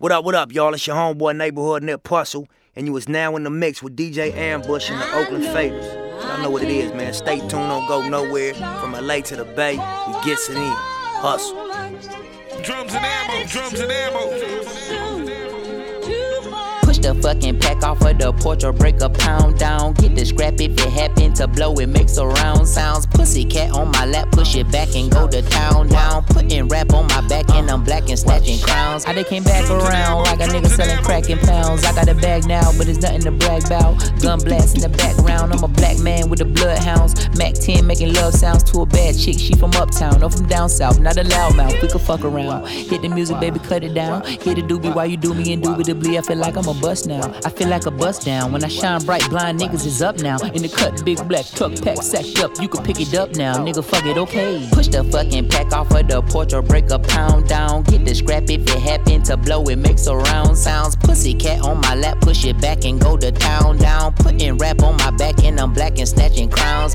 What up, what up, y'all? It's your homeboy neighborhood Nip Puzzle, and you is now in the mix with DJ Ambush and the Oakland Faders. Y'all know what it is, man. Stay tuned, don't go nowhere. From LA to the Bay, we gets it in. Hustle. Drums and ammo, drums and ammo Push the fucking pack off of the porch or break a pound down. Get the scrap if it happen to blow, it makes a round sounds. Pussy cat on my lap, push it back and go to town down. Putting rap on my back and I'm black and snatching crowns. I done came back around like a nigga selling crack pounds. I got a bag now, but it's nothing to brag about. Gun blast in the background, I'm a black man with the bloodhounds. Mac 10 making love sounds to a bad chick. She from uptown, or from down south, not a loudmouth. We could fuck around. Hit the music, baby, cut it down. Hit the doobie while you do me indubitably. I feel like I'm a bust now. I feel like a bust down. When I shine bright, blind niggas is up now. In the cut, big black truck pack sacked up. You can pick it up now, nigga. Fuck it, okay. Push the fucking pack off of the porch or break a pound down. Get the scrap if it happen to blow. It makes a round sounds. Pussy cat on my lap, push it back and go to town down. Putting rap on my back and I'm black and snatching crowns.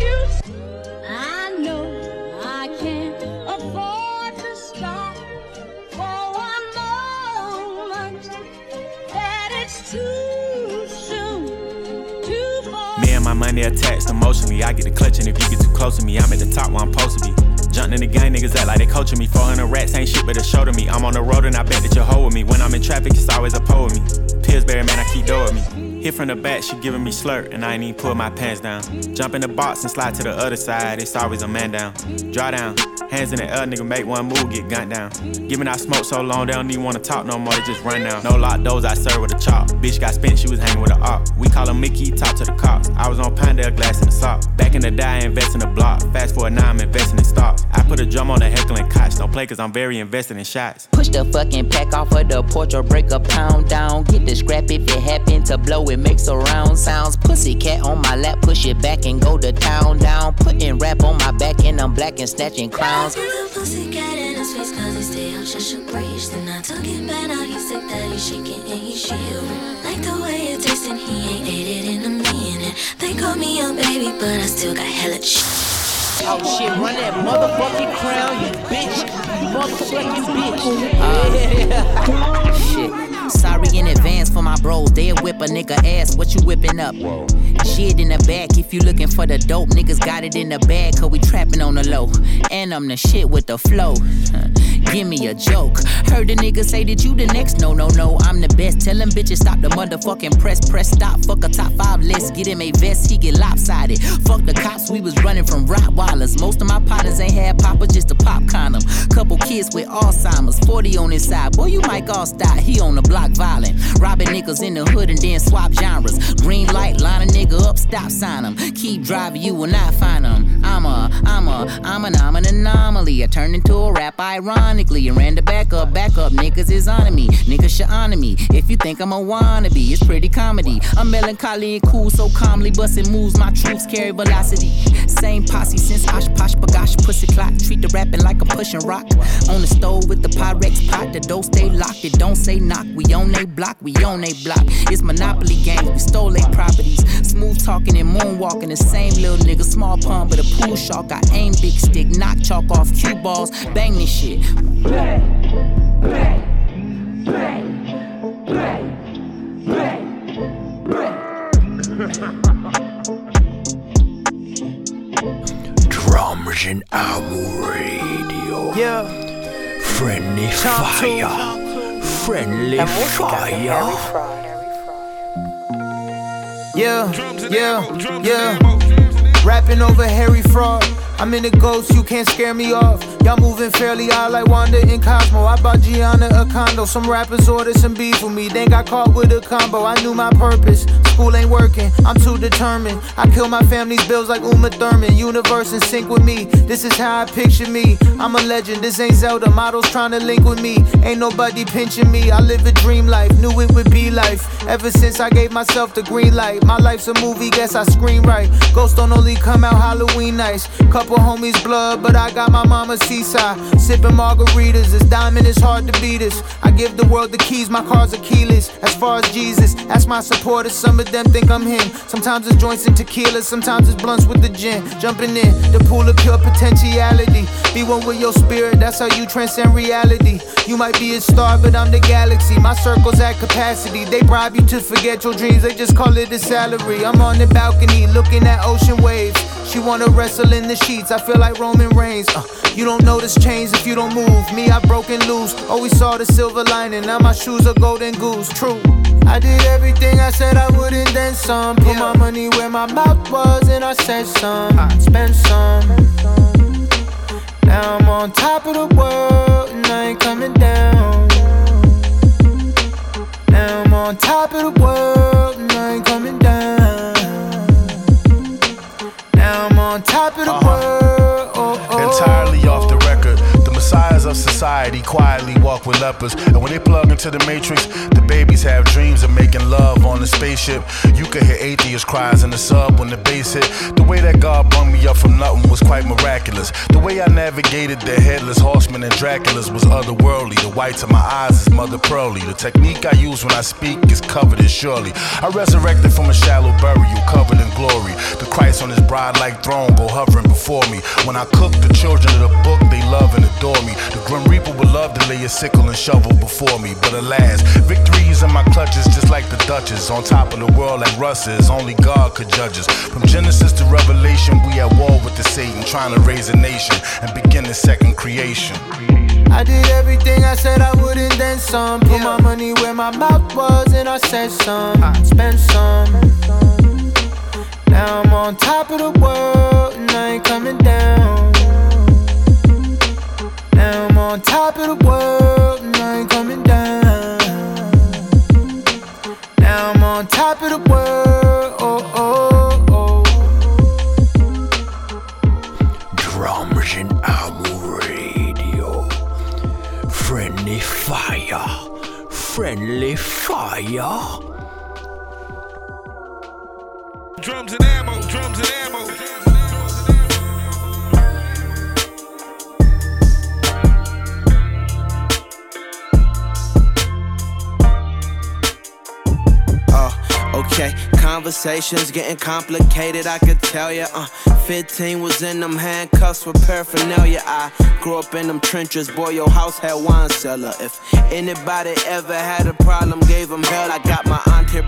Money attached emotionally. I get the and if you get too close to me. I'm at the top where I'm supposed to be. Jumping in the gang, niggas act like they coaching me. 400 rats ain't shit but a show to me. I'm on the road and I bet that you're hoe me. When I'm in traffic, it's always a pole with me. Pillsbury, man, I keep with me. Hit from the back, she giving me slurp, and I ain't even pull my pants down. Jump in the box and slide to the other side, it's always a man down. Draw down, hands in the air, nigga make one move, get gunned down. Giving out smoke so long, they don't even wanna talk no more, they just run down. No lock doors, I serve with a chop. Bitch got spent, she was hanging with a op. We call her Mickey, talk to the cops. I was on Pinedale, glass in the sock. Back in the day, invest in the block. Fast forward now, I'm investing put a drum on the heckling cots. Don't play cause I'm very invested in shots. Push the fucking pack off of the porch or break a pound down. Get the scrap if it happen to blow, it makes a round sounds. Pussy cat on my lap, push it back and go to town down. Putting rap on my back and I'm black and snatching crowns. pussy cat in his face cause he stay on just a breeze. Then I took it back, now he's sick that he's shaking and he's shivering. Like the way it tastes and he ain't ate it in a minute. They call me a baby, but I still got hella shit. Oh shit, run that motherfucking crown, you bitch. You motherfucking bitch. Uh, shit. Sorry in advance for my bros. They'll whip a nigga ass. What you whipping up? Whoa. Shit in the back. If you looking for the dope, niggas got it in the bag. Cause we trapping on the low. And I'm the shit with the flow. Give me a joke. Heard the nigga say that you the next. No, no, no, I'm the best. Tell them bitches stop the motherfucking press. Press stop. Fuck a top five list. Get him a vest, he get lopsided. Fuck the cops, we was running from Rottweilers. Most of my partners ain't had papa, just a pop condom. Couple kids with Alzheimer's, 40 on his side. Boy, you might all stop. He on the block violent. Robbing niggas in the hood and then swap genres. Green light, line a nigga up, stop sign him. Keep driving, you will not find him. I'm a, I'm a, I'm an, I'm an anomaly. I turned into a rap ironically and ran the back up, back up. Niggas is on me, niggas should honor me. If you think I'm a wannabe, it's pretty comedy. I'm melancholy and cool, so calmly busting moves. My troops carry velocity. Same posse since OshKosh B'gosh Pussy Clock. Treat the rapping like I'm pushing rock. On the stove with the Pyrex pot, the dough stay locked. It don't say knock. We on they block, we on they block. It's Monopoly games, we stole they properties. Smooth talking and moonwalking, the same little nigga. Small pun, but a pool shark. I aim big stick, knock chalk off cue balls, bang this shit. Play, play, play, play, play, Drums and Ammo Radio. Yeah. Friendly fire friendly fire. Yeah, yeah, yeah. Rapping over Harry Fraud. I'm in the ghost, you can't scare me off. Y'all moving fairly odd like Wanda in Cosmo. I bought Gianna a condo. Some rappers ordered some beef with me, then got caught with a combo. I knew my purpose. School ain't working, I'm too determined. I kill my family's bills like Uma Thurman. Universe in sync with me. This is how I picture me. I'm a legend, this ain't Zelda. Models trying to link with me. Ain't nobody pinching me. I live a dream life, knew it would be life. Ever since I gave myself the green light. My life's a movie, guess I screen right. Ghosts don't only come out Halloween nights. Couple couple homies blood, but I got my mama seaside. Sipping margaritas, this diamond is hard to beat us. I give the world the keys, my car's are keyless. As far as Jesus, ask my supporters, some of them think I'm him. Sometimes it's joints and tequila, sometimes it's blunts with the gin. Jumping in the pool of pure potentiality. Be one with your spirit, that's how you transcend reality. You might be a star, but I'm the galaxy. My circle's at capacity. They bribe you to forget your dreams, they just call it a salary. I'm on the balcony looking at ocean waves. She wanna wrestle in the sheets, I feel like Roman Reigns. Uh, you don't notice change if you don't move. Me, I broken loose. Always saw the silver lining. Now my shoes are golden goose. True. I did everything I said I wouldn't, then some. Put my money where my mouth was, and I said some. I spent some. Now I'm on top of the world, and I ain't coming down. Now I'm on top of the world, of society quietly walk with lepers. And when they plug into the matrix, the babies have dreams of making love on the spaceship. You could hear atheist cries in the sub when the bass hit. The way that God brought me up from nothing was quite miraculous. The way I navigated the headless horsemen and Draculas was otherworldly. The whites of my eyes is mother pearly. The technique I use when I speak is coveted surely. I resurrected from a shallow burial covered in glory. The Christ on his bride like throne go hovering before me. When I cook the children of the book, they love and adore me. The Grim Reaper would love to lay a sickle and shovel before me, but alas, victory's in my clutches just like the Duchess. On top of the world like Russ is, only God could judge us. From Genesis to Revelation, we at war with the Satan, trying to raise a nation and begin the second creation. I did everything I said I wouldn't, then some. Put my money where my mouth was, and I said some. I spent some. Now I'm on top of the world, and I ain't coming down. Now I'm on top of the world and I ain't coming down. Now I'm on top of the world. Oh, oh, oh. Drums and Ammo Radio. Friendly fire. Friendly fire. Drums and ammo, drums and ammo. Conversations getting complicated, I could tell ya. Uh, 15 was in them handcuffs with paraphernalia. I grew up in them trenches, boy, your house had wine cellar. If anybody ever had a problem, gave them hell. I got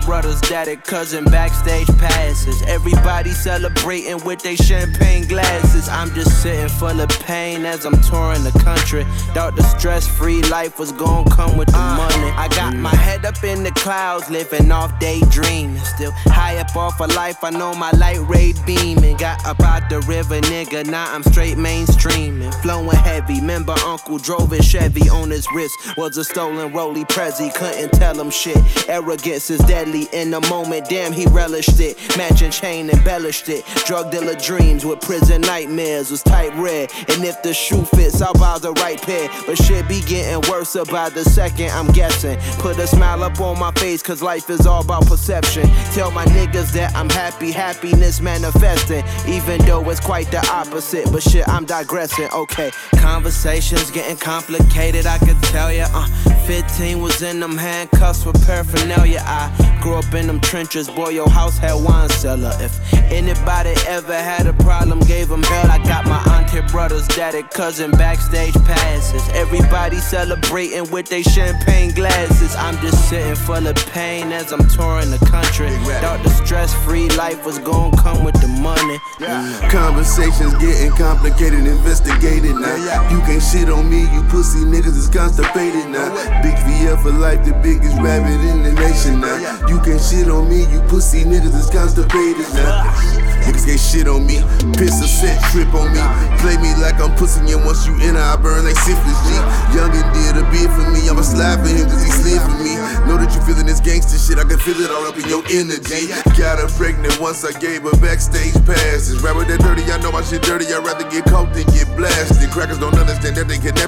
brothers, daddy, cousin, backstage passes. Everybody celebrating with their champagne glasses. I'm just sitting full of pain as I'm touring the country. Thought the stress free life was gonna come with the money. I got my head up in the clouds, living off daydreaming. Still high up off of life, I know my light ray beaming. Got up out the river, nigga. Now I'm straight mainstreaming. Flowing heavy. Remember, Uncle drove his Chevy on his wrist. Was a stolen Rolly Prezi. Couldn't tell him shit. Arrogance is deadly in the moment. Damn, he relished it. Matching chain embellished it. Drug dealer dreams with prison nightmares was type red. And if the shoe fits, I'll buy the right pair. But shit be getting worse about the second, I'm guessing. Put a smile up on my face, cause life is all about perception. Tell my niggas that I'm happy, happiness manifesting. Even even though it's quite the opposite. But shit, I'm digressing. Okay, conversations getting complicated, I could tell ya. Uh, 15 was in them handcuffs with paraphernalia. I grew up in them trenches, boy, your house had wine cellar. If anybody ever had a problem, gave them hell. I got my auntie, brothers, daddy, cousin, backstage passes. Everybody celebrating with their champagne glasses. I'm just sitting full of pain as I'm touring the country. Thought the stress free life was gonna come with the money. Yeah. Conversations getting complicated, investigated now. You can't shit on me, you pussy niggas is constipated now. Big VF for life, the biggest rabbit in the nation now. You can't shit on me, you pussy niggas is constipated now. Ah. Niggas can't shit on me, piss a set, trip on me. Play me like I'm pussy, and once you enter, I burn like syphilis G. Youngin did a bid for me, I'ma slide for him cause he slid for me. Know that you feeling this gangster shit, I can feel it all up in your energy. Got her pregnant once I gave her backstage passes. Rapper that dirty, I know my shit dirty. I'd rather get caught than get blasted. Crackers don't understand that they kidnap us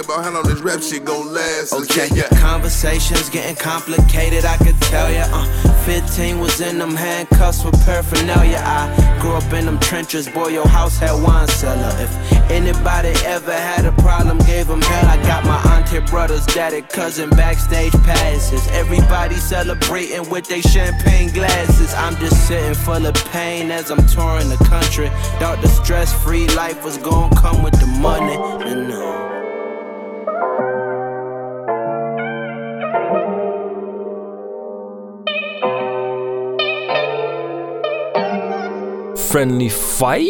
about how long this rap shit gon' last. Okay, yeah. Conversations getting complicated, I could tell ya. Uh, 15 was in them handcuffs with paraphernalia. I grew up in them trenches, boy, your house had wine cellar. If anybody ever had a problem, gave them hell. I got my auntie, brothers, daddy, cousin, backstage passes. Everybody celebrating with their champagne glasses. I'm just sitting full of pain as I'm touring the country. Thought the stress free life was gonna come with the money. And no. Friendly fire.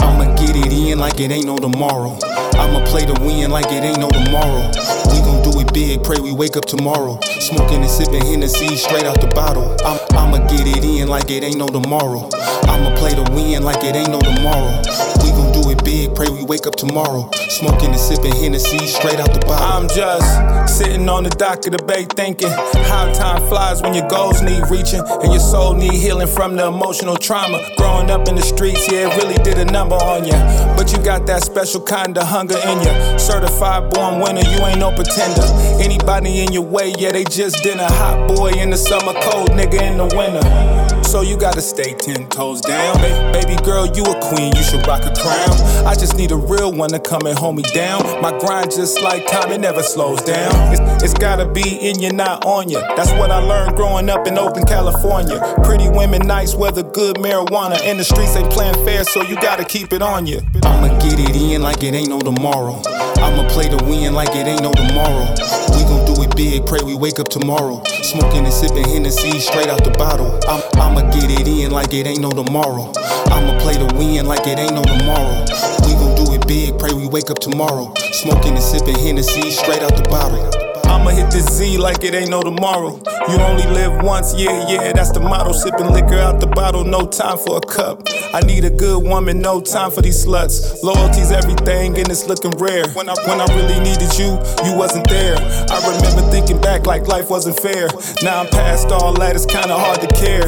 I'ma get it in like it ain't no tomorrow. I'ma play to win like it ain't no tomorrow. We gon' do it big, pray we wake up tomorrow. Smoking and sipping Hennessy straight out the bottle. I'm, I'ma get it in like it ain't no tomorrow. I'ma play to win like it ain't no tomorrow. We gon' do it big, pray we wake up tomorrow. Smoking and sipping Hennessy straight out the bottle. I'm just sitting on the dock of the bay thinking how time flies when your goals need reaching and your soul need healing from the emotional trauma. Growing up in the streets, yeah, it really did a number on you. But you got that special kind of hunger in you. Certified born winner, you ain't no pretender. Anybody in your way, yeah, they just a hot boy in the summer, cold nigga in the winter. So you gotta stay ten toes down. Ba- baby girl, you a queen, you should rock a crown. I just need a real one to come and hold me down. My grind just like time, it never slows down. It's, it's gotta be in you, not on you. That's what I learned growing up in Oakland, California. Pretty women, nice weather, good marijuana. And the streets ain't playing fair, so you gotta keep it on you. I'ma get it in like it ain't no tomorrow. I'ma play to win like it ain't no tomorrow. We gon' big, pray we wake up tomorrow. Smoking and sipping Hennessy straight out the bottle. I'm, I'ma get it in like it ain't no tomorrow. I'ma play to win like it ain't no tomorrow. We gon' do it big, pray we wake up tomorrow. Smoking and sipping Hennessy straight out the bottle. I'ma hit this Z like it ain't no tomorrow. You only live once, yeah, yeah, that's the motto. Sipping liquor out the bottle, no time for a cup. I need a good woman, no time for these sluts. Loyalty's everything, and it's looking rare. When I when I really needed you, you wasn't there. I remember thinking back like life wasn't fair. Now I'm past all that, it's kinda hard to care.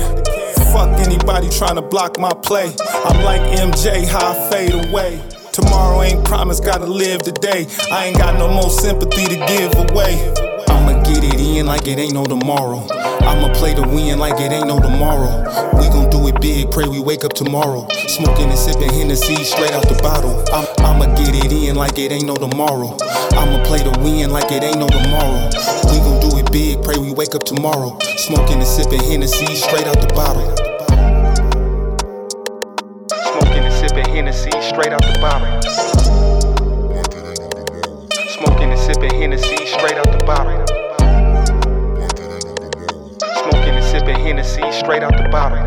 Fuck anybody trying to block my play. I'm like MJ, how I fade away. Tomorrow ain't promised, gotta live today. I ain't got no more sympathy to give away. I'ma get it in like it ain't no tomorrow. I'ma play to win like it ain't no tomorrow. We gon' do it big, pray we wake up tomorrow. Smoking and sipping Hennessy straight out the bottle. I'm, I'ma get it in like it ain't no tomorrow. I'ma play to win like it ain't no tomorrow. We gon' do it big, pray we wake up tomorrow. Smoking and sipping Hennessy straight out the bottle. Hennessy straight out the bottle. Smoking and sipping Hennessy straight out the bottle. Smoking and sipping Hennessy straight out the bottle.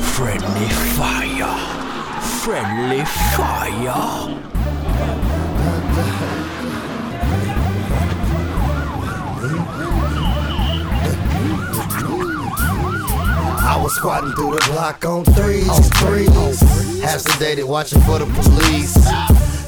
Friendly fire. Friendly fire. Squatting through the block on threes, on threes. Half sedated, watching for the police.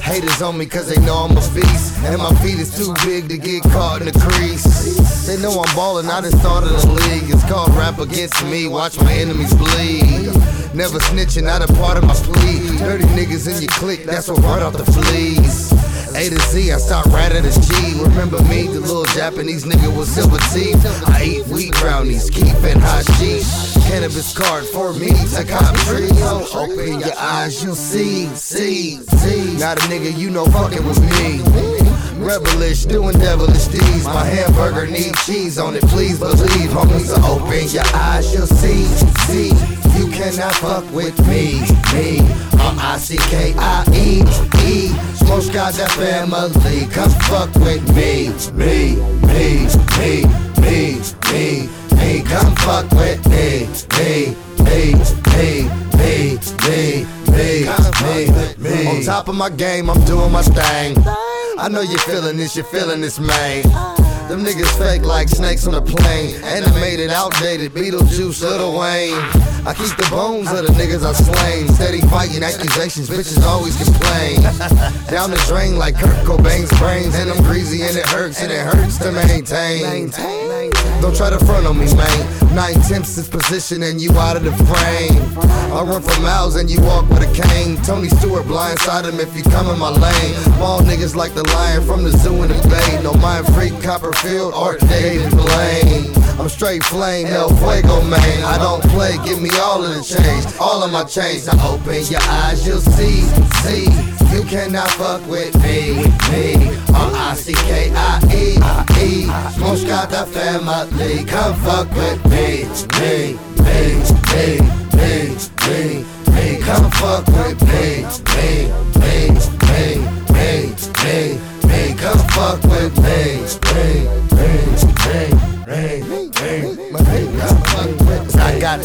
Haters on me cause they know I'm a beast. And my feet is too big to get caught in the crease. They know I'm ballin', I done started a league. It's called rap against me, watch my enemies bleed. Never snitching, not a part of my plea. Dirty niggas in your clique, that's what brought out the fleas. A to Z, I start right at his G. Remember me, the little Japanese nigga with silver teeth. I eat wheat brownies, keeping hashish. Cannabis card for me to cop tree. Open your eyes, you'll see, see, see. Not a nigga, you know fucking with me. Rebelish, doing devilish deeds. My hamburger need cheese on it, please believe. Homies, open your eyes, you'll see, see. You cannot fuck with me, me. R-I-C-K-I-E-E Smoke guys that family Come fuck with me. Me, me, me, me, me, me. Come fuck with me. Me, me, me, me, me, me, me, me. On top of my game, I'm doing my thing. I know you're feeling this, you're feeling this, man. Them niggas fake like snakes on a plane. Animated, outdated, Beetlejuice, Lil Wayne. I keep the bones of the niggas I slain. Steady fighting accusations, bitches always complain. Down the drain like Kurt Cobain's brains. And I'm greasy and it hurts and it hurts to maintain. Don't try to front on me, man. Nine tenths is position and you out of the frame. I run for miles and you walk with a cane. Tony Stewart blindside him if you come in my lane. Ball niggas like the lion from the zoo in the bay. No mind freak, Copperfield, or David Blaine. I'm straight flame, El Fuego, man. I don't play, give me all of the change. All of my chains. Now open your eyes, you'll see, see. You cannot fuck with me, me. R-I-C-K-I-E, E. Moscata family, come fuck with me, me,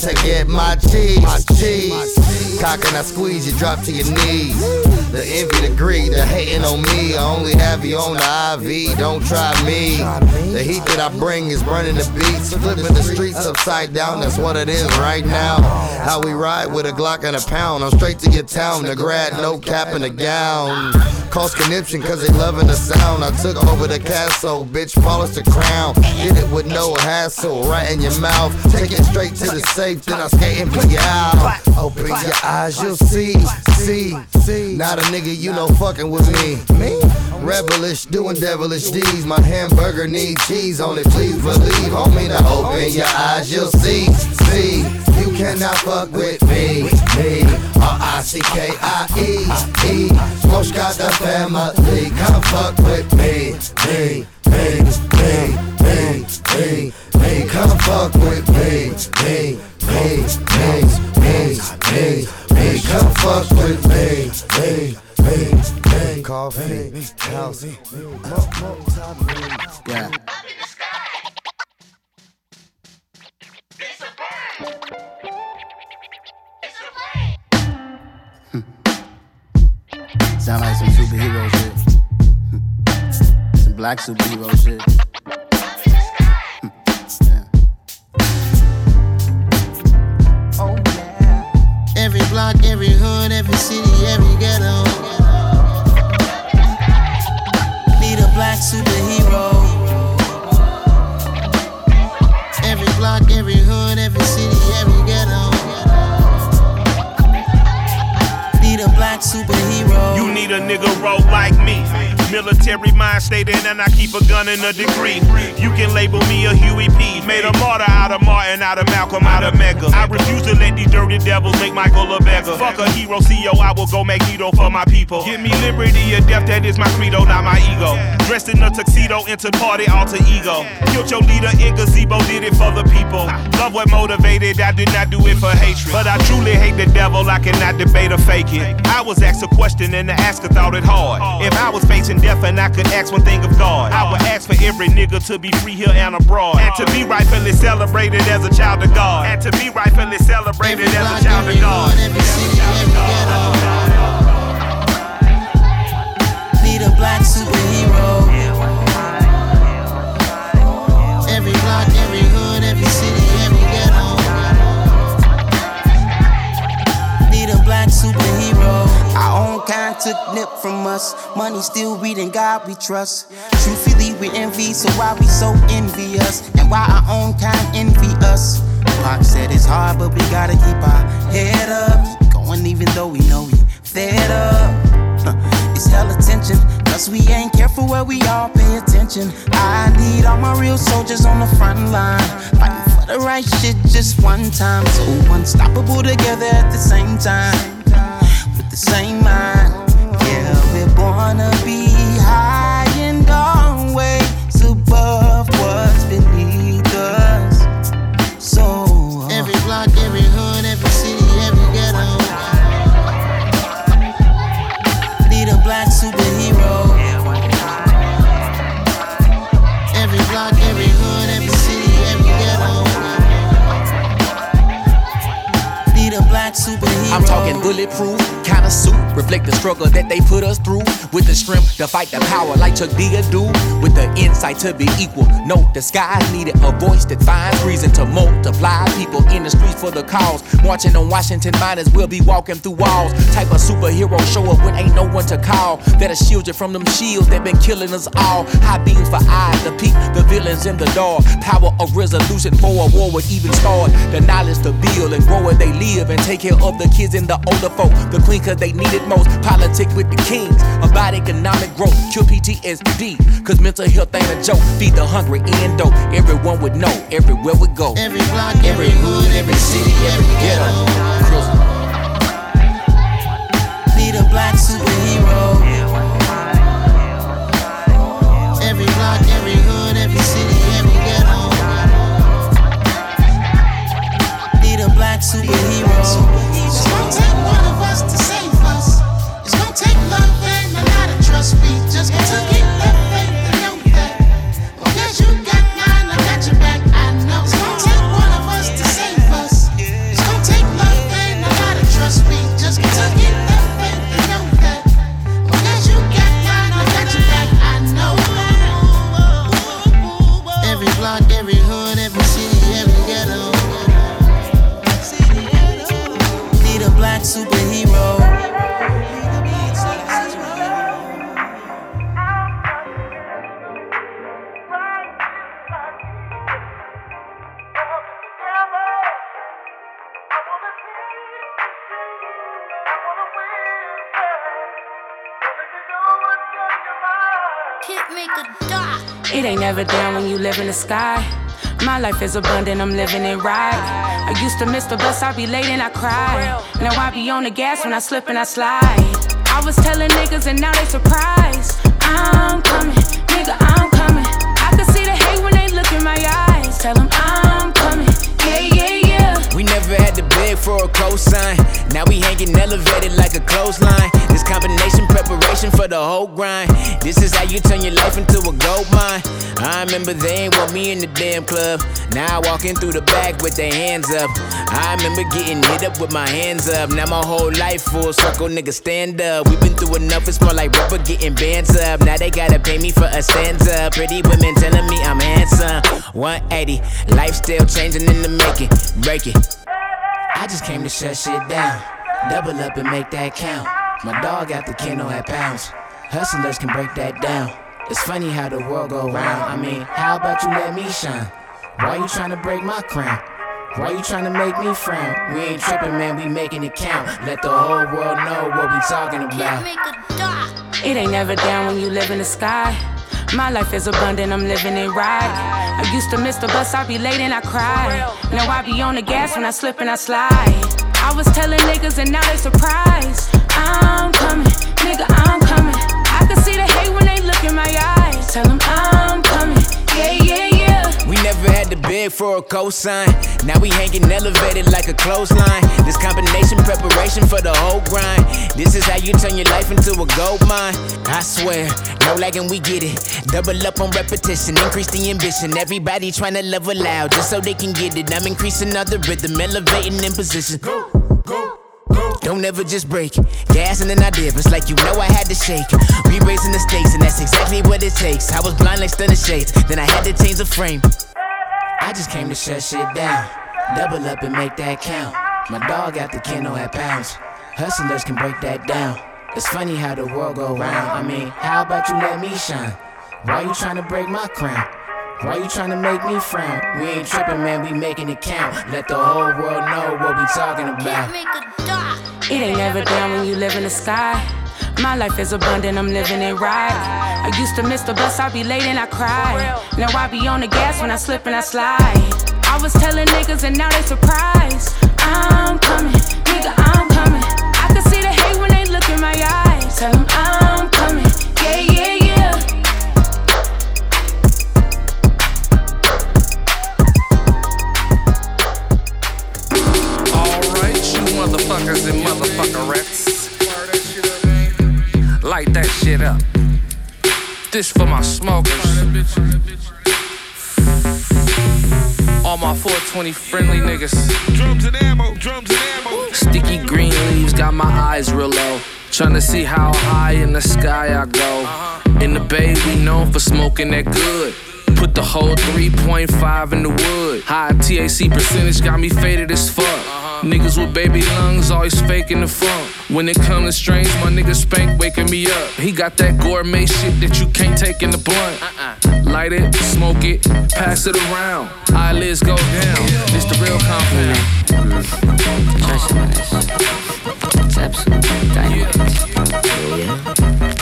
to get my cheese, my cheese. Cock and I squeeze you, drop to your knees. The envy, the greed, the hating on me. I only have you on the IV, don't try me. The heat that I bring is burning the beats, flipping the streets upside down. That's what it is right now. How we ride with a Glock and a pound. I'm straight to your town, the grad, no cap and a gown. Cause conniption cause they loving the sound. I took over the castle, bitch, polish the crown. Did it with no hassle, right in your mouth. Take it straight to the safe, then I skate and be out. Open your eyes, you'll see, see, see. Not a nigga, you know, fucking with me. Me? Rebelish, doing devilish deeds. My hamburger need cheese on it, please believe. Homie, now open your eyes, you'll see, see. You cannot fuck with me, me. R-I-C-K-I-E, E. Smosh got the family, come fuck with me, me, me, me, me, me, me. Come fuck with me, me, me, me, me, me, me. Come fuck with me, me, me, me. Coffee, house, Yeah. Sound like some superhero shit. Some black superhero shit. Oh, every block, every hood, every city, every ghetto. Need a black superhero. Every block, every hood, every city, every black superhero. You need a nigga roll like me. Military mind stated, and I keep a gun and a degree. You can label me a Huey P. Made a martyr out of Martin, out of Malcolm, out of Medgar. I refuse to let these dirty devils make Michael a beggar. Fuck a hero, CEO, I will go Magneto for my people. Give me liberty or death, that is my credo, not my ego. Dressed in a tuxedo, into party alter ego. Killed your leader in gazebo, did it for the people. Love what motivated, I did not do it for hatred. But I truly hate the devil, I cannot debate or fake it. I was asked a question and the asker thought it hard. If I was facing death and I could ask one thing of God, I would ask for every nigga to be free here and abroad. And to be rightfully celebrated as a child of God. And to be rightfully celebrated as a child of God. Need a black superhero. Kind took nip from us. Money still reading God we trust. Truthfully, we envy, so why we so envious? And why our own kind envy us? Pac said it's hard, but we gotta keep our head up. Keep going even though we know we fed up. Huh, It's hella tension, cause we ain't careful where we all pay attention. I need all my real soldiers on the front line, fighting for the right shit just one time. So unstoppable together at the same time, the same mind. Yeah, we're born to be high the strength to fight the power like Chuck do. The insight to be equal. No disguise needed. A voice that finds reason to multiply. People in the streets for the cause. Marching on Washington miners will be walking through walls. Type of superhero show up when ain't no one to call. That'll shield you from them shields that been killing us all. High beams for eyes to peak, the villains in the dark. Power of resolution for a war would even start. The knowledge to build and grow where they live and take care of the kids and the older folk. The queen cause they need it most. Politic with the kings. About economic growth. Cure. Cause mental health ain't a joke. Feed the hungry and dope. Everyone would know everywhere we go. Every block, every hood, every city, every ghetto. Need a black superhero. Need black superhero. Hit make a dot. It ain't never down when you live in the sky. My life is abundant, I'm living it right. I used to miss the bus, I'd be late and I cry. Now I be on the gas when I slip and I slide. I was telling niggas and now they surprised. I'm coming, nigga, I'm coming. I can see the hate when they look in my eyes. Tell them I'm coming, yeah, yeah, yeah. For a cosign. Now we hanging elevated like a clothesline. This combination preparation for the whole grind. This is how you turn your life into a gold mine. I remember they ain't want me in the damn club. Now I walking through the back with their hands up. I remember getting hit up with my hands up. Now my whole life full circle, nigga, stand up. we been through enough, it's more like rubber getting bands up. Now they gotta pay me for a stanza. Pretty women telling me I'm handsome. 180, life still changing in the making. Break it. I just came to shut shit down. Double up and make that count. My dog got the kennel at pounds. Hustlers can break that down. It's funny how the world go round. I mean, how about you let me shine? Why you trying to break my crown? Why you trying to make me frown? We ain't tripping, man, we making it count. Let the whole world know what we talking about. It ain't never down when you live in the sky. My life is abundant, I'm living it right. I used to miss the bus, I'd be late and I cry. Now I be on the gas when I slip and I slide. I was telling niggas and now they surprised. I'm coming, nigga, I'm coming. I can see the hate when they look in my eyes. Tell them I'm for a cosign. Now we hanging elevated like a clothesline. This combination preparation for the whole grind. This is how you turn your life into a gold mine. I swear, no lagging, we get it. Double up on repetition, increase the ambition. Everybody trying to level out just so they can get it. I'm increasing other rhythm, elevating in position. Go, go. Don't ever just break. Gas and then I dip. It's like you know I had to shake. We raising the stakes, and that's exactly what it takes. I was blind like stunner shades, then I had to change the frame. I just came to shut shit down. Double up and make that count. My dog got the kennel at pounds. Hustlers can break that down. It's funny how the world go round. I mean, how about you let me shine? Why you trying to break my crown? Why you trying to make me frown? We ain't tripping, man, we making it count. Let the whole world know what we talking about. It ain't never down when you live in the sky. My life is abundant, I'm living it right. I used to miss the bus, I'd be late and I cry. Now I be on the gas when I slip and I slide. I was telling niggas and now they surprised. I'm coming, nigga, I'm coming. I can see the hate when they look in my eyes. Tell them I'm coming, yeah, yeah, yeah. Alright, you motherfuckers and motherfuckerettes. Light that shit up. This for my smokers. All my 420 friendly niggas. Drums and ammo, drums and ammo. Sticky green leaves got my eyes real low. Tryna see how high in the sky I go. Uh-huh. In the bay, we known for smoking that good. Put the whole 3.5 in the wood. High THC percentage got me faded as fuck. Uh-huh. Niggas with baby lungs always faking the funk. When it comes to strains, my nigga Spank waking me up. He got that gourmet shit that you can't take in the blunt. Uh-uh. Light it, smoke it, pass it around. Eyelids go down. It's the real compound. Trust me, it's, it's absolute dynamite. Oh, yeah.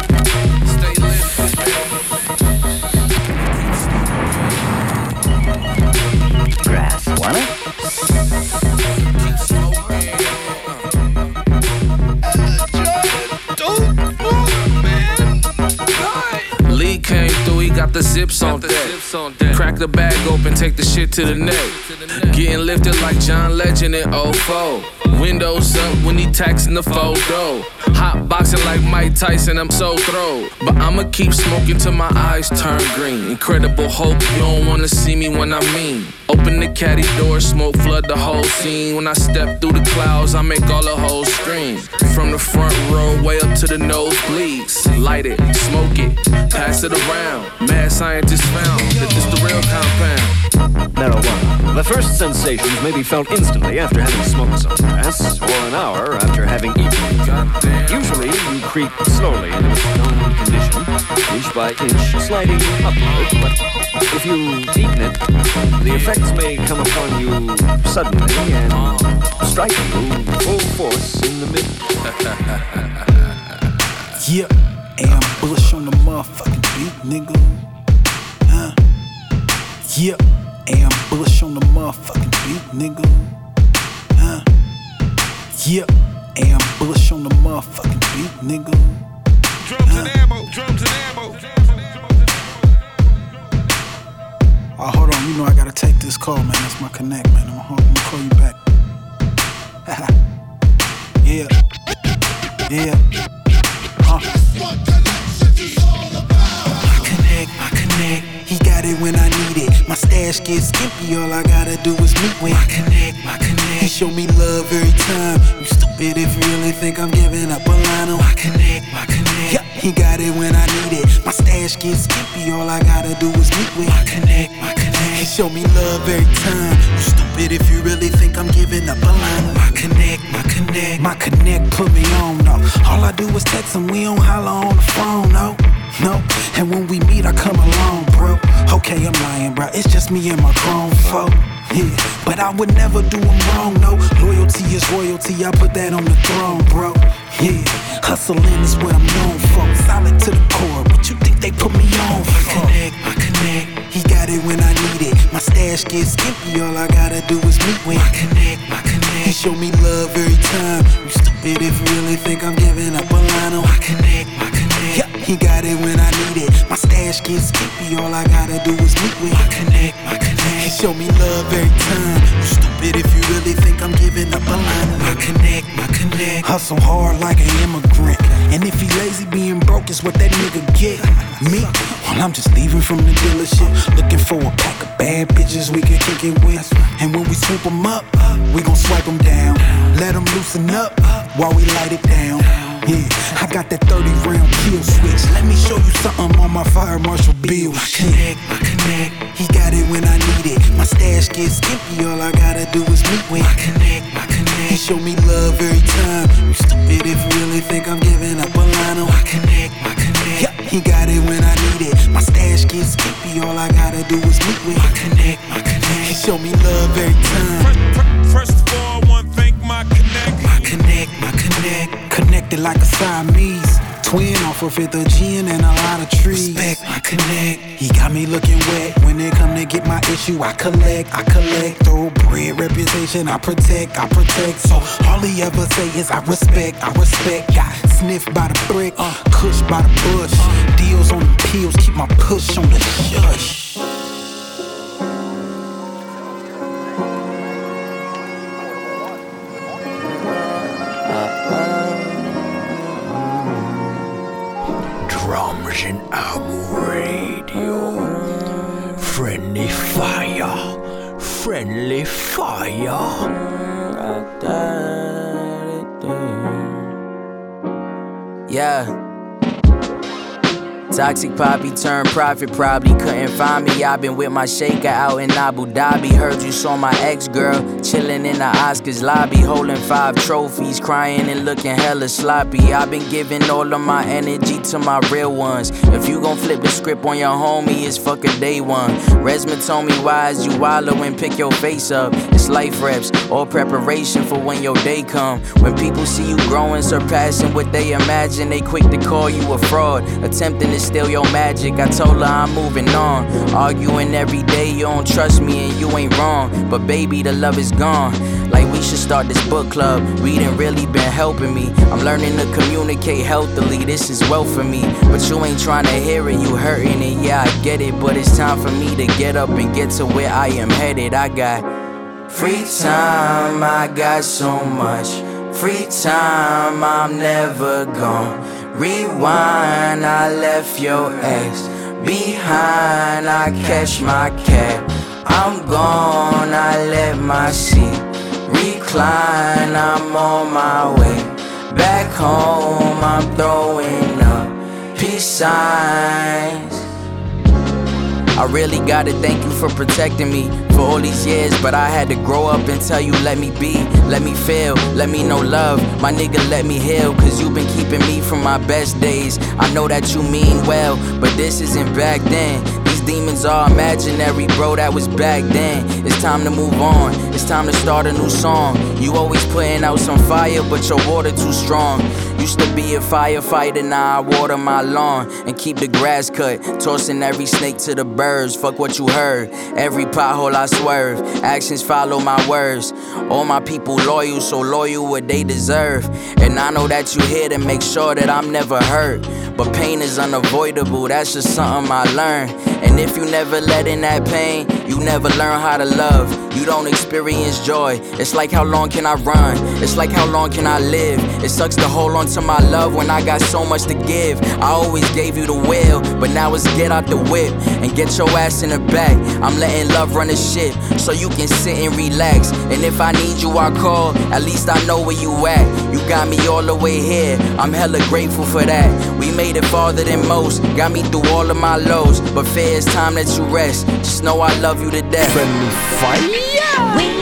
Got the zips on deck. Crack the bag open, take the shit to the neck. Getting lifted like John Legend in 04. Windows up when he taxing the photo. Hot boxing like Mike Tyson, I'm so throw. But I'ma keep smoking till my eyes turn green. Incredible Hulk, you don't wanna see me when I mean. Open the caddy door, smoke flood the whole scene. When I step through the clouds, I make all the hoes scream. From the front row way up to the nosebleeds. Light it, smoke it, pass it around. Mad scientists found that this the real compound. Marijuana. The first sensations may be felt instantly after having smoked some grass, or an hour after having eaten. Usually, you creep slowly in a stoned condition, inch by inch, sliding upward. But if you deepen it, the effects may come upon you suddenly and strike you full force in the mid. Yeah, ambush on the motherfucking beat, nigga. Huh? Yeah, ambush on the motherfucking beat, nigga. Huh? Yeah, ambush on the motherfucking beat, nigga. Drums and ammo, drums and ammo. Oh, hold on, you know I gotta take this call, man. That's my connect, man. I'm gonna, I'm gonna call you back. yeah, yeah. Huh? My connect, my connect. He got it when I need it. My stash gets skimpy, all I gotta do is meet with. My connect, my connect. He show me love every time. You stupid if you really think I'm giving up a line on connect, my connect. Yeah, he got it when I need it. My stash gets skimpy, all I gotta do is meet with. My connect, my connect. He show me love every time. You stupid if you really think I'm giving up a line on my connect, my connect. My connect put me on, no. All I do is text him, we don't holler on the phone, no. No, and when we meet, I come along, bro. Okay, I'm lying, bro. It's just me and my grown folk. Yeah, but I would never do him wrong, no. Loyalty is royalty, I put that on the throne, bro. Yeah, hustling is what I'm known for. Solid to the core, but you think they put me on for? My connect, I connect. He got it when I need it. My stash gets skimpy, all I gotta do is meet with. My connect, my connect. He show me love every time. You stupid if you really think I'm giving up a line on. My connect, my connect. He got it when I need it. My stash gets skimpy, all I gotta do is meet with. My connect, my connect. He show me love every time. You stupid if you really think I'm giving up a line. My connect, my connect. Hustle hard like an immigrant. And if he lazy, being broke is what that nigga get. Me? Well, I'm just leaving from the dealership. Looking for a pack of bad bitches we can kick it with. And when we swoop them up, we gon' swipe them down. Let them loosen up while we light it down. Yeah, I got that 30 round kill switch. Let me show you something on my fire marshal bill. My connect, my connect. He got it when I need it. My stash gets skimpy, all I gotta do is meet with. My connect, my connect. He show me love every time. You stupid if you really think I'm giving up a line. My connect, my connect. Yeah, he got it when I need it. My stash gets skimpy, all I gotta do is meet with. My connect, my connect. He show me love every time. Like a Siamese. Twin off of fifth of gin and a lot of trees. Respect my connect. He got me looking wet. When they come to get my issue, I collect, I collect. Throw Thoroughbred reputation, I protect, I protect. So all he ever say is I respect, I respect. Got sniffed by the brick, uh, kush by the bush. Deals on the pills, keep my push on the shush. Fire. Yeah. Toxic poppy turned profit, probably couldn't find me. i been with my shaker out in Abu Dhabi. Heard you saw my ex girl chilling in the Oscars lobby, holding five trophies, crying and looking hella sloppy. i been giving all of my energy to my real ones. If you gon' flip the script on your homie, it's fuck a day one. Resma told me why is you wallow and pick your face up. It's life reps, all preparation for when your day come. When people see you growing, surpassing what they imagine, they quick to call you a fraud, attempting to steal your magic. I told her I'm moving on. Arguing every day, you don't trust me and you ain't wrong. But baby, the love is gone. Like we should start this book club. Reading really been helping me. I'm learning to communicate healthily. This is well for me. But you ain't trying to hear it, you hurting it. Yeah, I get it. But it's time for me to get up and get to where I am headed. I got free time, I got so much. Free time, I'm never gone. Rewind, I left your ex behind. I catch my cab. I'm gone, I let my seat recline. I'm on my way back home. I'm throwing up peace signs. I really gotta thank you for protecting me for all these years, but I had to grow up and tell you, let me be, let me feel, let me know love. My nigga, let me heal, cause you been keeping me from my best days. I know that you mean well, but this isn't back then. These demons are imaginary, bro, that was back then. It's time to move on, it's time to start a new song. You always putting out some fire, but your water too strong. Used to be a firefighter, now I water my lawn and keep the grass cut. Tossing every snake to the birds, fuck what you heard. Every pothole I swerve, actions follow my words. All my people loyal, so loyal what they deserve. And I know that you here to make sure that I'm never hurt. But pain is unavoidable, that's just something I learned. And if you never let in that pain, you never learn how to love. You don't experience joy. It's like how long can I run? It's like how long can I live? It sucks to hold on to my love when I got so much to give. I always gave you the will, but now it's get out the whip and get your ass in the back. I'm letting love run the ship so you can sit and relax. And if I need you, I call. At least I know where you at. You got me all the way here. I'm hella grateful for that. We made it farther than most. Got me through all of my lows. But fair, it's time that you rest. Just know I love you to death. Friendly fire.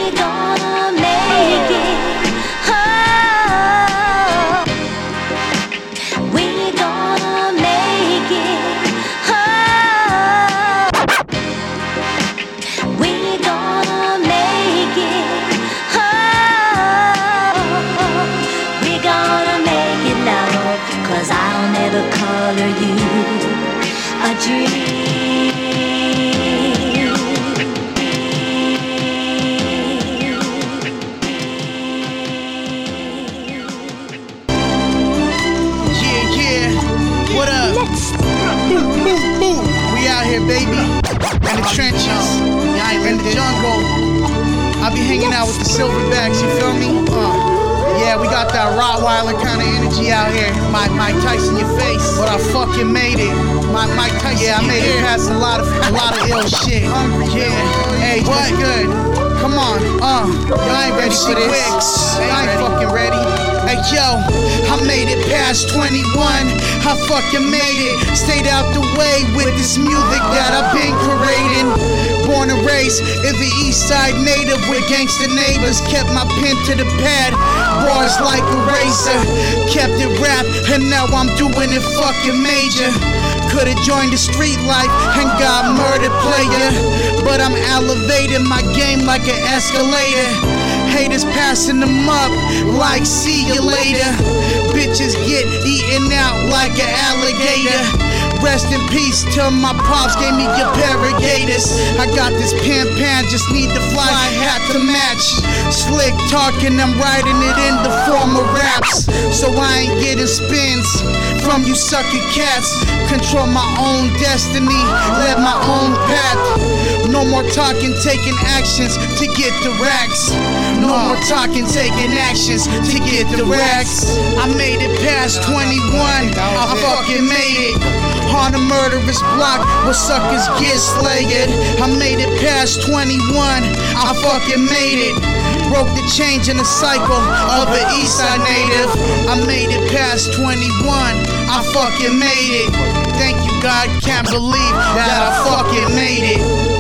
Gangster neighbors. Kept my pen to the pad. Bars like a razor. Kept it rap, and now I'm doing it fucking major. Could've joined the street life and got murdered player. But I'm elevating my game like an escalator. Haters passing them up like see you later. Bitches get eaten out like an alligator. Rest in peace till my pops gave me your. I got this pan pan, just need the fly hat to match. Slick talking, I'm writing it in the form of raps. So I ain't getting spins from you sucker cats. Control my own destiny, let my own path. No more talking, taking actions to get the racks. No more talking, taking actions to get the racks. I made it past 21, I fucking made it. On a murderous block where suckers get slayed. I made it past 21, I fucking made it. Broke the change in the cycle of an Eastside native. I made it past 21, I fucking made it. Thank you, God, can't believe that I fucking made it.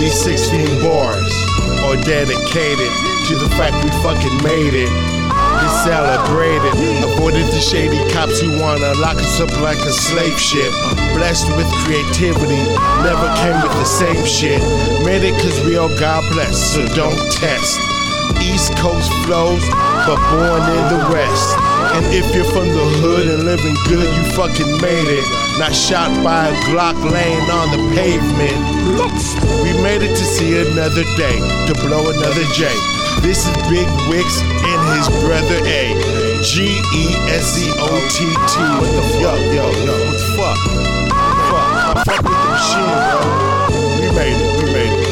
These 16 bars are dedicated to the fact we fucking made it. We celebrated, avoided the shady cops who wanna lock us up like a slave ship. Blessed with creativity, never came with the same shit. Made it cause we all God bless, so don't test. East Coast flows, but born in the West. And if you're from the hood and living good, you fucking made it. Not shot by a Glock laying on the pavement. We made it to see another day, to blow another J. This is Big Wicks and his brother A. G E S E O T T. What the fuck? Yo, yo, yo, what the fuck? Fuck, fuck with the machine, bro. We made it, we made it.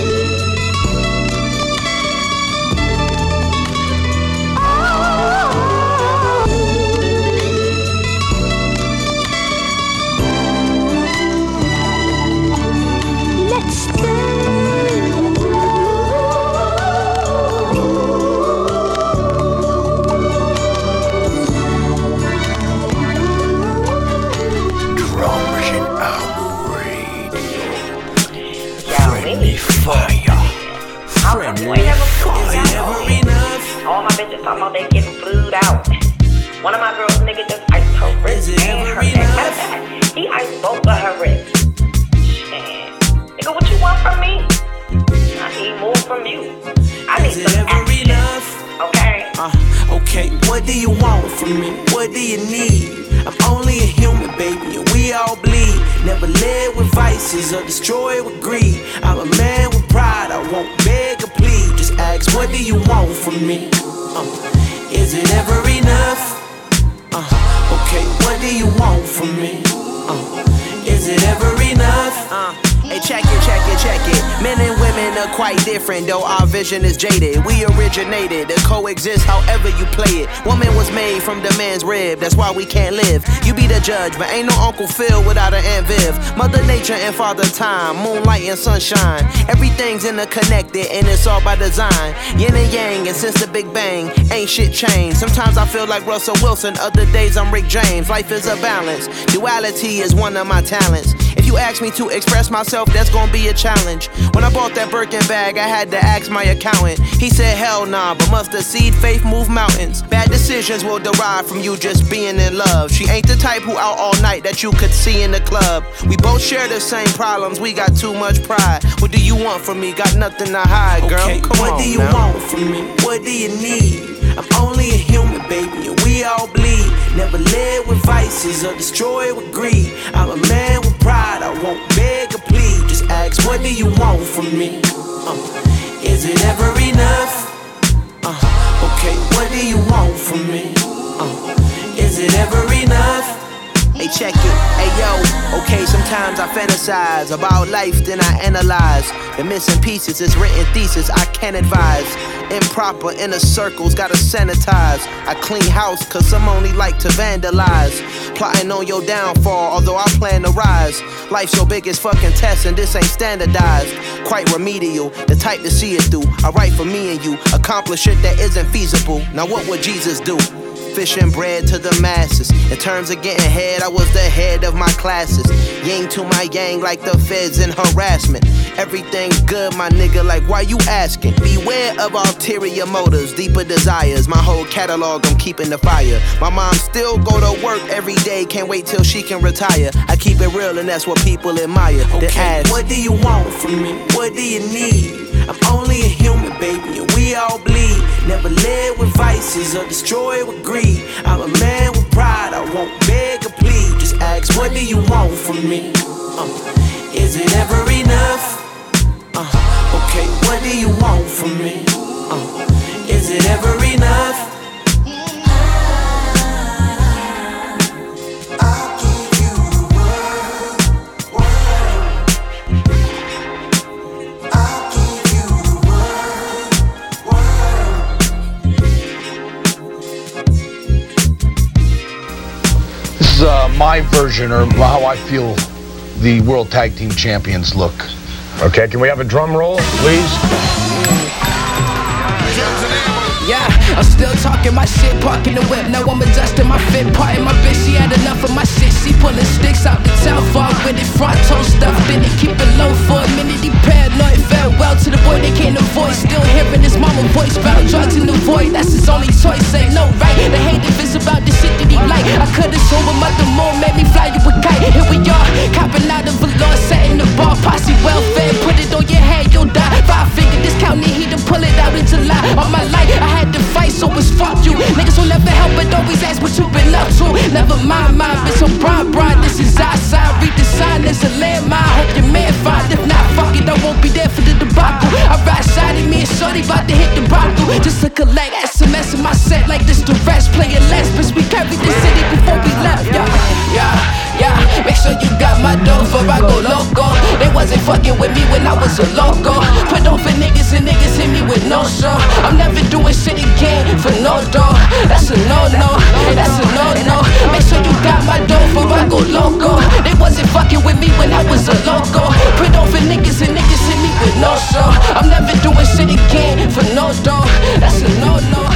Different, though our vision is jaded. We originated to coexist however you play it. Woman was made from the man's rib, that's why we can't live. You be the judge, but ain't no Uncle Phil without an Aunt Viv. Mother Nature and Father Time, moonlight and sunshine. Everything's interconnected and it's all by design. Yin and yang, and since the Big Bang, ain't shit changed. Sometimes I feel like Russell Wilson, other days I'm Rick James. Life is a balance, duality is one of my talents. You ask me to express myself, that's gonna be a challenge. When I bought that Birkin bag, I had to ask my accountant. He said, hell nah, but must the seed faith move mountains? Bad decisions will derive from you just being in love. She ain't the type who out all night that you could see in the club. We both share the same problems, we got too much pride. What do you want from me? Got nothing to hide, girl. Okay, Come what on do you now. want from me? What do you need? I'm only a human, baby, and we all bleed. Never led with vices or destroyed with greed. I'm a man pride, I won't beg or plead. Just ask, what do you want from me? Uh, is it ever enough? Uh, okay, what do you want from me? Uh, is it ever enough? Check it. Hey, yo. Okay, sometimes I fantasize about life, then I analyze. The missing pieces is written thesis, I can't advise. Improper inner circles, gotta sanitize. I clean house, cause some only like to vandalize. Plotting on your downfall, although I plan to rise. Life's your biggest fucking test, and this ain't standardized. Quite remedial, the type to see it through. I write for me and you, accomplish shit that isn't feasible. Now, what would Jesus do? Fishing bread to the masses. In terms of getting head, I was the head of my classes. Yang to my yang like the feds in harassment. Everything's good, my nigga, like why you asking? Beware of ulterior motives, deeper desires. My whole catalog, I'm keeping the fire. My mom still go to work every day, can't wait till she can retire. I keep it real, and that's what people admire. Okay, ask, what do you want from me? What do you need? I'm only a human, baby, and we all bleed. Never led with vices or destroyed with greed. I'm a man with pride, I won't beg or plead. Just ask, what do you want from me? Uh, is it ever enough? Uh, okay, what do you want from me? Uh, is it ever enough? My version or how I feel the World Tag Team Champions look. Okay, can we have a drum roll, please? Yeah, I'm still talking my shit, parking the whip. Now I'm adjusting my fit, parting my bitch. She had enough of my shit. She pulling sticks out the town, far with it. Front toe stuffed in it, keep it low for a minute. He paranoid, farewell to the boy they can't avoid. Still hearing his mama voice about drugs in the void. That's his only choice. Ain't no right. They hate if it's about the shit he like. I could've sold out the moon, made me fly you a kite. Here we are, copping out of law, setting the bar, posse welfare. Put it on your head, you'll die. Five figure discount, need he to pull it out in July. All my life, I had to fight, so it's fuck you. Niggas will never help, but always ask what you been up to. Never mind, my bitch, I'm broad, broad. This is our side. Read the sign, it's a landmine. Hope your man find. If not, fuck it, I won't be there for the shorty about to hit the. Just to collect SMS in my set like this the rest. Playing less, bitch, we carried the city before we left. Yeah, yeah, yeah. Make sure you got my dough for I go loco. They wasn't fucking with me when I was a loco. Put on for niggas and niggas hit me with no show. I'm never doing shit again for no dough. That's a no no. That's a no no. Make sure you got my dough for I go loco. They wasn't fucking with me when I was a loco. Put on for niggas and niggas hit me with no show. I'm never doing shit again for no dough. That's a no no.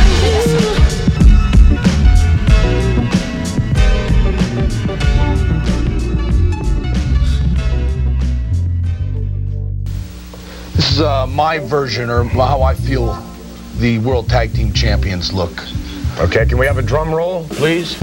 This is uh, my version or how I feel the World Tag Team Champions look. Okay, can we have a drum roll, please?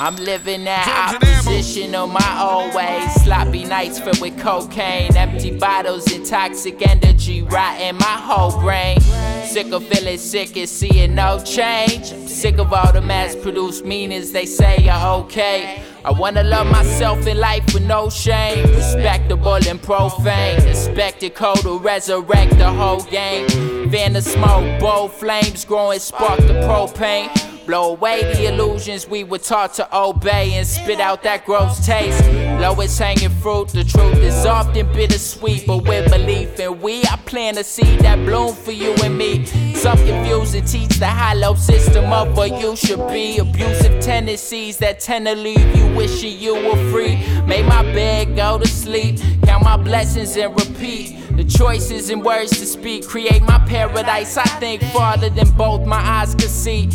I'm living that opposition on my own way. Sloppy nights filled with cocaine, empty bottles and toxic energy rotting my whole brain. Sick of feeling sick and seeing no change. Sick of all the mass produced meanings they say are okay. I wanna love myself in life with no shame. Respectable and profane. A spectacle to resurrect the whole game. Fan the smoke, bold flames growing, spark the propane. Blow away the illusions we were taught to obey and spit out that gross taste. Lowest hanging fruit, the truth is often bittersweet, but with belief in we, I plant a seed that bloom for you and me. Some confuse and teach the hollow system of what you should be. Abusive tendencies that tend to leave you wishing you were free. Make my bed, go to sleep, count my blessings and repeat. The choices and words to speak create my paradise. I think farther than both my eyes could see.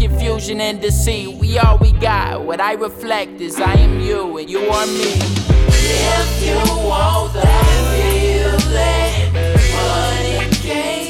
Confusion and deceit. We all we got. What I reflect is I am you and you are me. If you want that feeling, money can't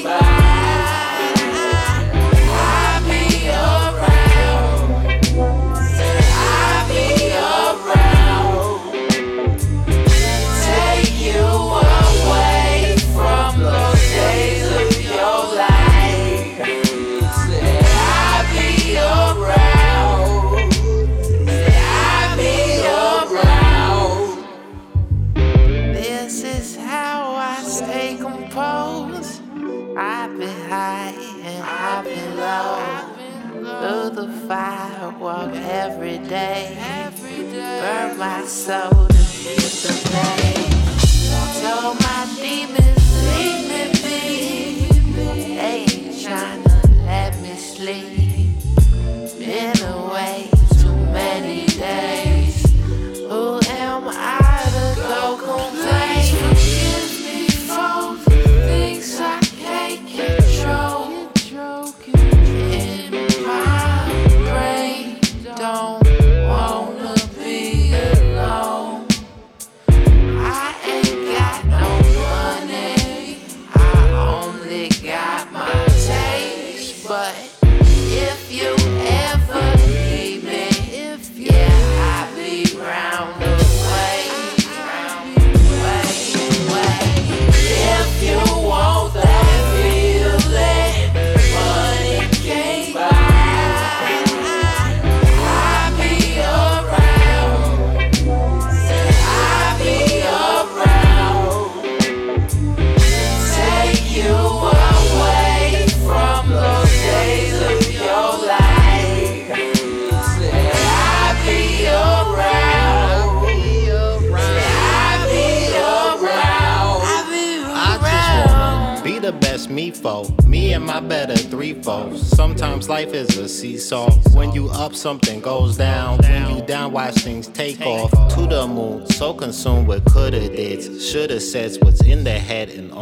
the fire, walk every day. Burn my soul to keep the pain. Told my demons,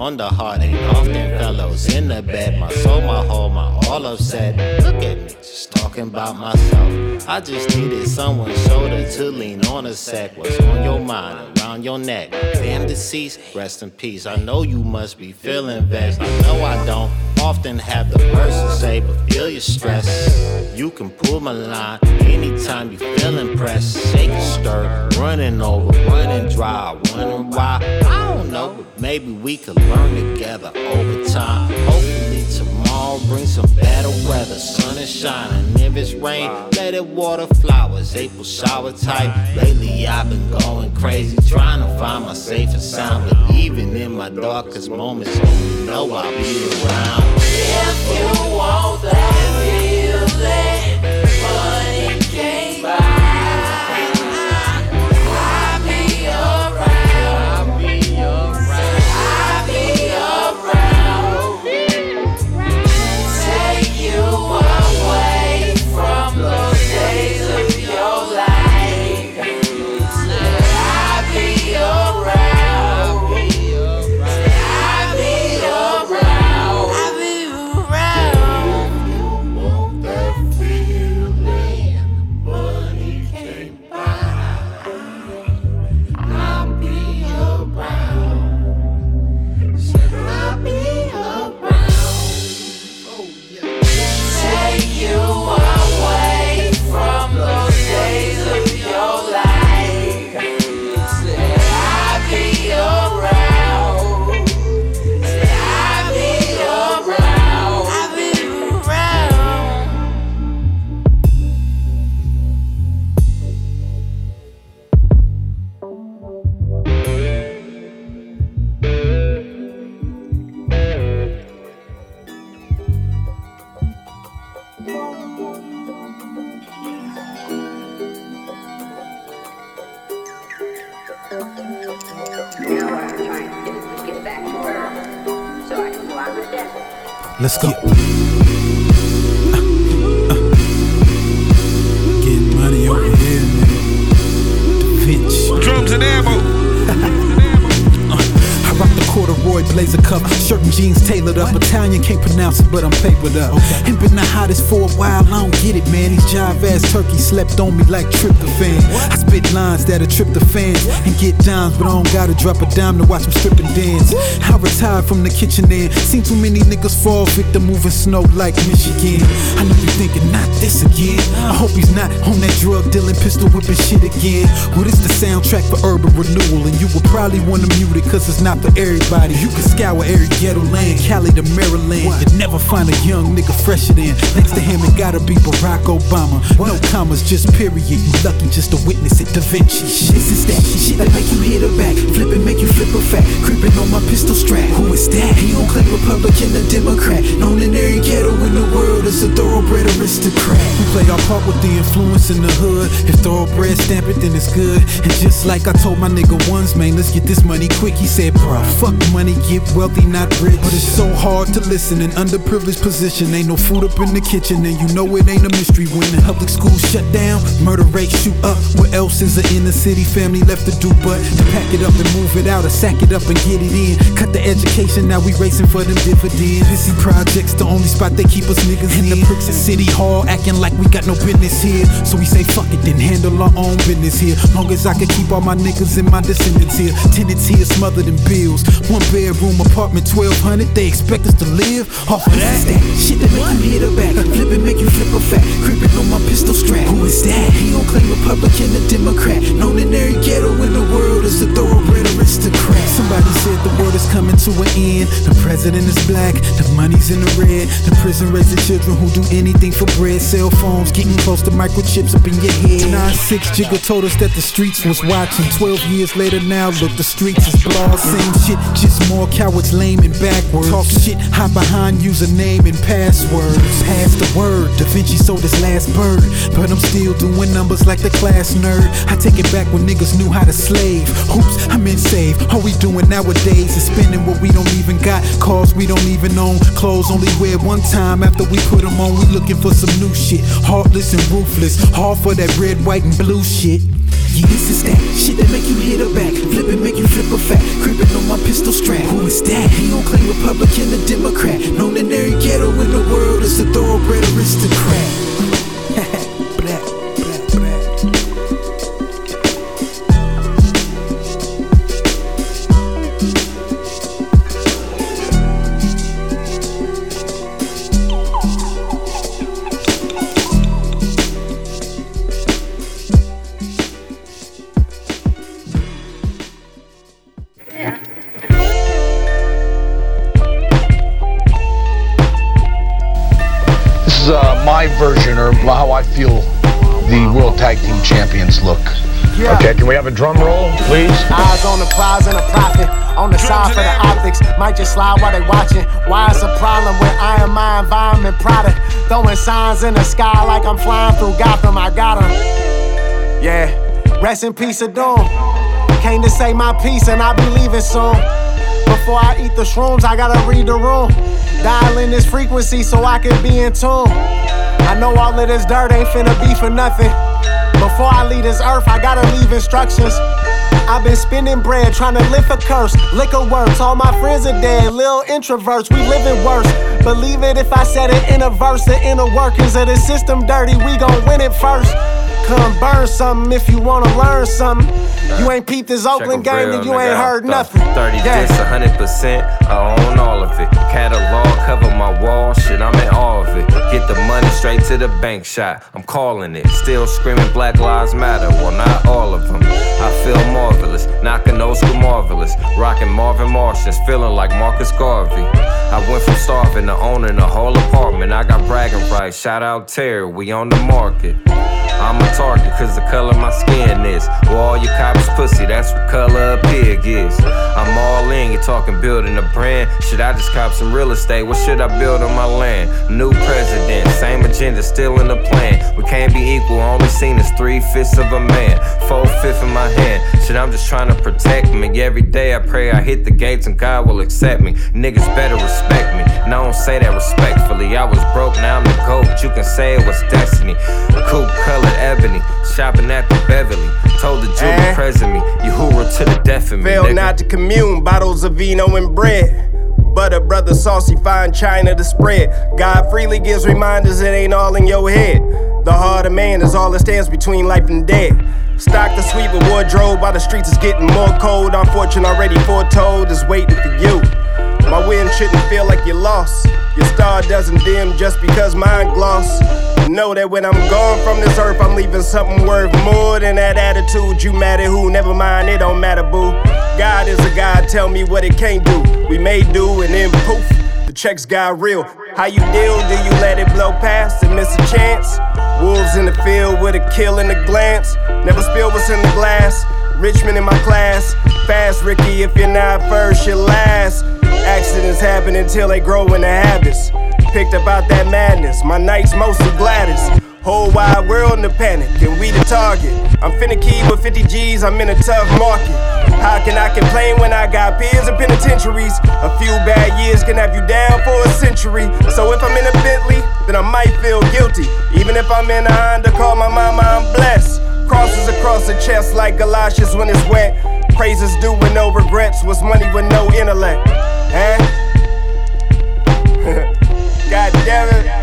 on the heart. Ain't often fellows in the bed. My soul, my whole, my all upset. Look at me, just talking about myself. I just needed someone's shoulder to lean on a sec. What's on your mind, around your neck? Damn deceased, rest in peace. I know you must be feeling vexed. I know I don't often have the to say, but feel your stress. You can pull my line anytime you feel impressed. Shake and stir, running over, running dry. Wondering why, I don't know, but maybe we could learn together over time. Hopefully tomorrow brings some better weather. Sun is shining, if it's rain, let it water flowers. April shower type. Lately I've been going crazy, trying to find my safe and sound. But even in my darkest moments, you know I'll be around. If you want that feeling, turkeys slept on me like tryptophan. I spit lines that'll trip the fans and get dimes, but I don't gotta drop a dime to watch them strip and dance. I retired from the kitchen and seen too many niggas fall victim moving snow like Michigan. I know you thinking, not this again. I hope he's not on that drug dealing, pistol whipping shit again. Well, this the soundtrack for urban renewal, and you will probably wanna mute it, cause it's not for everybody. You can scour every ghetto land, Cali to Maryland. You never find a young nigga fresher than. Next to him, it gotta be Barack Obama. No commas, just period. You lucky just to witness it, Da Vinci. shit. This is that shit that make you hit a back. Flip it, make you flip a fat. Creeping on my pistol strap. Who is that? He don't claim Republican or Democrat. Known in every ghetto in the world as a thoroughbred aristocrat. We play our part with the influence in the hood. If thoroughbred stamp it, then it's good. And just like I told my nigga ones, man, let's get this money quick. He said, bruh, fuck money, get wealthy, not rich. But it's so hard to listen in underprivileged position. Ain't no food up in the kitchen, and you know it ain't a mystery when the public school shut down. Murder rate shoot up. What else is an inner city family left to do but to pack it up and move it out or sack it up and get it in? Cut the education, now we racing for them dividends. Pissy projects, the only spot they keep us niggas in. The pricks at City Hall, acting like we got no business here. So we say fuck it, then handle our own business here. Long as I can keep all my niggas and my descendants here. Tenants here smothered in bills. One bedroom apartment, 1200. They expect us to live off of that. that shit that make you hit a back. Flip it, make you flip a fat. Creeping on my pistol strap. Who is that? He don't claim Republican or Democrat. Known in every ghetto in the world as a thoroughbred aristocrat. Somebody said the world is coming to an end. The president is black, the money's in the red. The prison raising children who do anything for bread. Cell phones getting close to microchips up in your head. 9-6 Jigga told us that the streets was watching. 12 years later now, look, the streets is blog. Same shit, just more cowards lame and backwards. Talk shit, hide behind username and passwords. Pass the word, Da Vinci sold his last bird. But I'm still doing numbers like the class nerd. I take it back when niggas knew how to slave. Hoops, I'm in save. All we doing nowadays is spending what we don't even got. Cars we don't even own. Clothes only wear one time after we put them on. We looking for some new shit. Heartless and ruthless. Hard for that red, white, and blue shit. Yeah, this is that shit that make you hit her back. Flip it, make you flip a fat. Creeping on my pistol strap. Who is that? He don't claim Republican or Democrat. Known in every ghetto in the world as a thoroughbred aristocrat. Signs in the sky like I'm flying through Gotham. I got 'em. Yeah. Rest in peace doom. Came to say my piece and I be leaving soon. Before I eat the shrooms, I gotta read the room. Dial in this frequency so I can be in tune. I know all of this dirt ain't finna be for nothing. Before I leave this earth, I gotta leave instructions. I've been spending bread trying to lift a curse. Liquor works, all my friends are dead. Little introverts, we living worse. Believe it if I said it in a verse. The inner workings of the system dirty, we gon' win it first. Come burn something if you wanna learn something. You ain't peeped this Oakland game, then you ain't heard nothing. 30 Yeah. discs, 100%. I own all of it. Catalog cover my wall, shit, I'm in all of it. Get the money straight to the bank shot. I'm calling it. Still screaming Black Lives Matter. Well, not all of them. I feel marvelous. Knocking old school marvelous. Rocking Marvin Martians, feeling like Marcus Garvey. I went from starving to owning a whole apartment. I got bragging rights. Shout out Terry, we on the market. I'm a target cause the color my skin is. Well, all you cops pussy, that's what color a pig is. I'm all in, you talking building a brand. Should I just cop some real estate? What should I build on my land? New president, same agenda, still in the plan. We can't be equal, only seen as three fifths of a man. Four fifths in my hand. Shit, I'm just trying to protect me. Every day I pray I hit the gates and God will accept me. Niggas better respect me. And I don't say that respectfully. I was broke, now I'm the GOAT. You can say it was destiny. Coupe ebony, shopping at the Beverly. Told the jeweler Eh? present me, you hoorah to the death of me. Fail nigga. not to commune, bottles of vino and bread. Butter, brother, saucy, fine china to spread. God freely gives reminders, it ain't all in your head. The heart of man is all that stands between life and death. Stock the sweep with wardrobe, while the streets is getting more cold. Our fortune already foretold is waiting for you. My win shouldn't feel like you lost. Your star doesn't dim just because mine gloss. Know that when I'm gone from this earth, I'm leaving something worth more than that attitude. You mad at who? Never mind, it don't matter, boo. God is a God, tell me what it can't do. We may do, and then poof, the checks got real. How you deal? Do you let it blow past and miss a chance? Wolves in the field with a kill in the glance. Never spill what's in the glass. Richmond in my class. Fast, Ricky, if you're not first, you're last. Accidents happen until they grow into habits. Picked about that madness, my nights mostly Gladys. Whole wide world in the panic, and we the target. I'm finna key with 50 G's, I'm in a tough market. How can I complain when I got peers in penitentiaries? A few bad years can have you down for a century. So if I'm in a Bentley, then I might feel guilty. Even if I'm in a Honda, call my mama, I'm blessed. Crosses across the chest like galoshes when it's wet. Praises due with no regrets was money with no intellect. Eh? God damn it.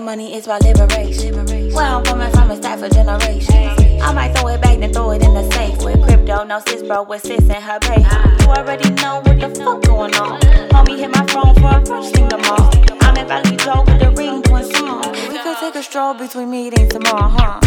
The money, it's about liberation. Where I'm coming from a that for generations. I might throw it back, then throw it in the safe. With crypto, no sis, bro, with sis and her babe. You already know what the fuck going on. Homie hit my phone for a first thing tomorrow. I'm in Vallejo with the ring doing song. We could take a stroll between meetings tomorrow, huh?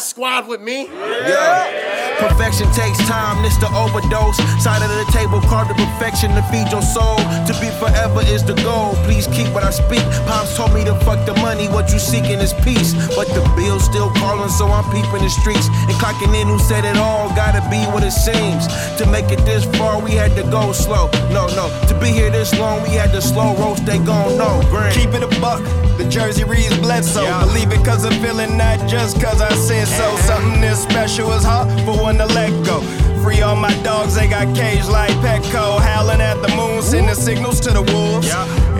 Squad with me. Yeah. Takes time, this the overdose. Side of the table, carved to perfection to feed your soul. To be forever is the goal. Please keep what I speak. Pops told me to fuck the money, what you seeking is peace. But the bill's still calling, so I'm peeping the streets. And clocking in who said it all, gotta be what it seems. To make it this far, we had to go slow. No, no, to be here this long, we had to slow roast, they gon' know. Grand. Keep it a buck. The jersey reads Bledsoe. Believe it cause I'm feeling, not just cause I said so. Uh-huh. Something this special is hard for one to let go. Free all my dogs, they got caged like Petco. Howling at the moon, sending signals to the wolves.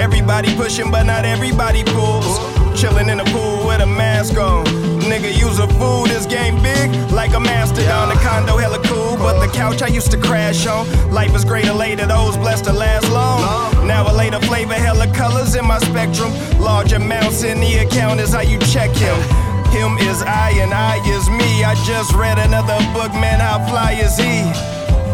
Everybody pushing, but not everybody pulls. Chilling in the pool with a mask on. Nigga, use a fool, this game big like a master mastodon. The condo hella cool, but the couch I used to crash on. Life is greater later, those blessed to last long. Now a later flavor, hella colors in my spectrum. Large amounts in the account is how you check him. Him is I and I is me. I just read another book, man, how fly is he?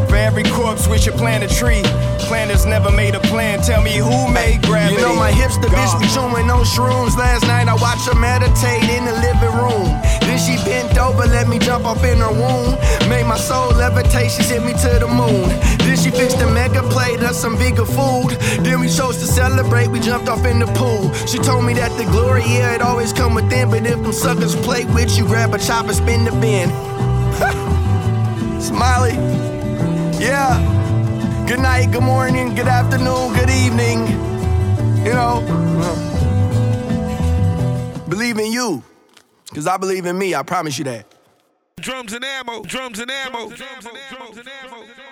For every corpse, we should plant a tree. Planners never made a plan. Tell me who made gravity? You know my hipster bitch be chewing on shrooms. Last night I watched her meditate in the living room. Then she bent over, let me jump off in her womb. Made my soul levitate, she sent me to the moon. Then she fixed a mega plate of some vegan food. Then we chose to celebrate, we jumped off in the pool. She told me that the glory, yeah, it always come within. But if them suckers play with you, grab a chop and spin the bin. Smiley, yeah. Good night, good morning, good afternoon, good evening. You know, believe in you. Cause I believe in me, I promise you that. Drums and ammo, drums and ammo, drums and ammo, drums and ammo.